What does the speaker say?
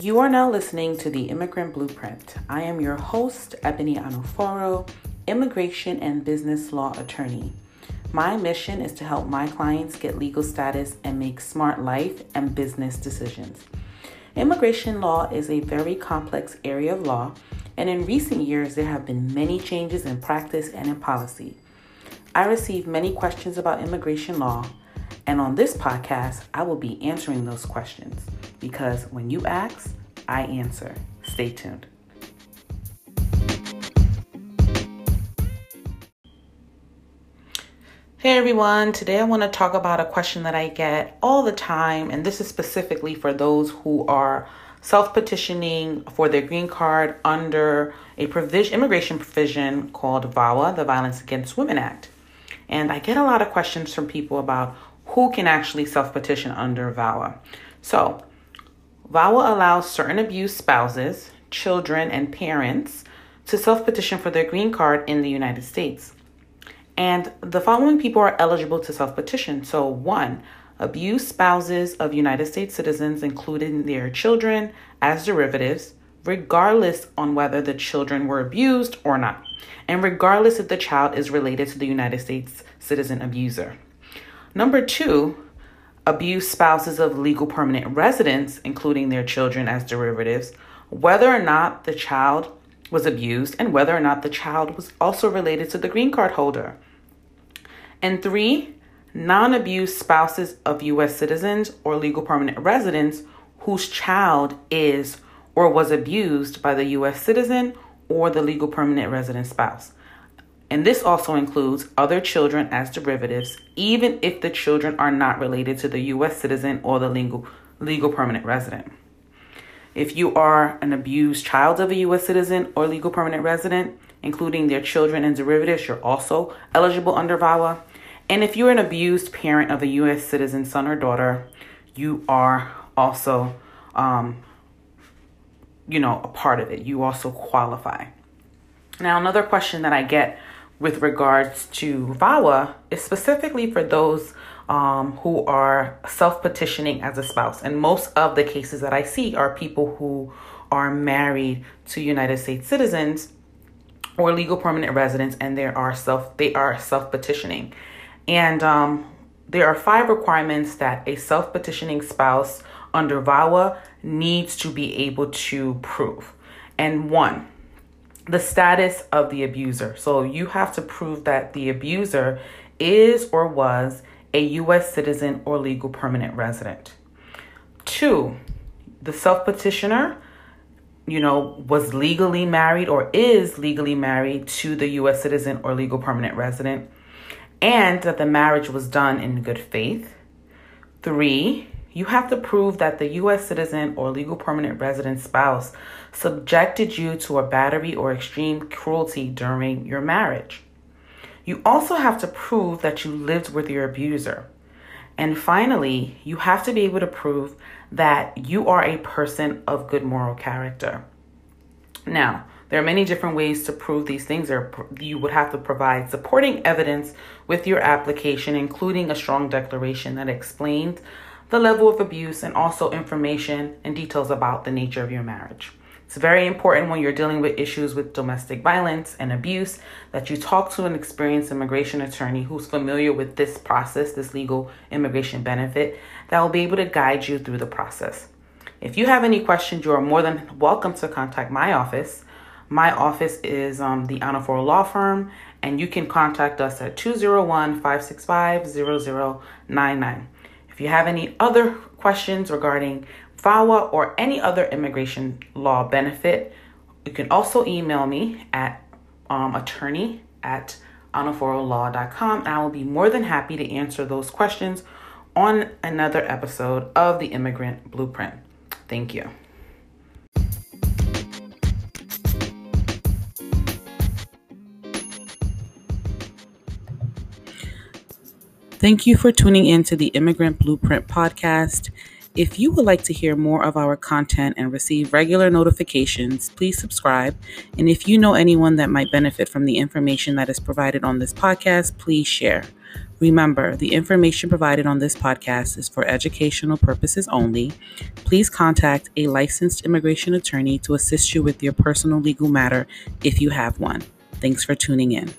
You are now listening to the Immigrant Blueprint. I am your host, Ebony Anuforo, immigration and business law attorney. My mission is to help my clients get legal status and make smart life and business decisions. Immigration law is a very complex area of law, and in recent years, there have been many changes in practice and in policy. I receive many questions about immigration law, and on this podcast, I will be answering those questions because when you ask, I answer. Stay tuned. Hey everyone, today I want to talk about a question that I get all the time, and this is specifically for those who are self petitioning for their green card under a provision, immigration provision called VAWA, the Violence Against Women Act. And I get a lot of questions from people about who can actually self petition under VAWA. So, VAWA allows certain abused spouses, children, and parents to self petition for their green card in the United States. And the following people are eligible to self petition. So, one, abused spouses of United States citizens, including their children, as derivatives, regardless on whether the children were abused or not, and regardless if the child is related to the United States citizen abuser. Number two, abuse spouses of legal permanent residents, including their children as derivatives, whether or not the child was abused and whether or not the child was also related to the green card holder. And three, non abused spouses of U.S. citizens or legal permanent residents whose child is or was abused by the U.S. citizen or the legal permanent resident spouse. And this also includes other children as derivatives, even if the children are not related to the U.S. citizen or the legal, legal permanent resident. If you are an abused child of a U.S. citizen or legal permanent resident, including their children and derivatives, you're also eligible under VAWA. And if you're an abused parent of a U.S. citizen son or daughter, you are also, um, you know, a part of it. You also qualify. Now, another question that I get with regards to VAWA is specifically for those um, who are self petitioning as a spouse. And most of the cases that I see are people who are married to United States citizens or legal permanent residents and they are self they are self petitioning. And um, there are five requirements that a self petitioning spouse under VAWA needs to be able to prove. And one, the status of the abuser. So you have to prove that the abuser is or was a U.S. citizen or legal permanent resident. Two, the self petitioner, you know, was legally married or is legally married to the U.S. citizen or legal permanent resident, and that the marriage was done in good faith. Three, you have to prove that the U.S. citizen or legal permanent resident spouse subjected you to a battery or extreme cruelty during your marriage. You also have to prove that you lived with your abuser. And finally, you have to be able to prove that you are a person of good moral character. Now, there are many different ways to prove these things. You would have to provide supporting evidence with your application, including a strong declaration that explains the level of abuse, and also information and details about the nature of your marriage. It's very important when you're dealing with issues with domestic violence and abuse that you talk to an experienced immigration attorney who's familiar with this process, this legal immigration benefit, that will be able to guide you through the process. If you have any questions, you are more than welcome to contact my office. My office is um, the Anuforo Law Firm, and you can contact us at 201 565 0099. If you have any other questions regarding VAWA or any other immigration law benefit, you can also email me at um, attorney at anuforolaw.com and I will be more than happy to answer those questions on another episode of the Immigrant Blueprint. Thank you. Thank you for tuning in to the Immigrant Blueprint podcast. If you would like to hear more of our content and receive regular notifications, please subscribe. And if you know anyone that might benefit from the information that is provided on this podcast, please share. Remember, the information provided on this podcast is for educational purposes only. Please contact a licensed immigration attorney to assist you with your personal legal matter if you have one. Thanks for tuning in.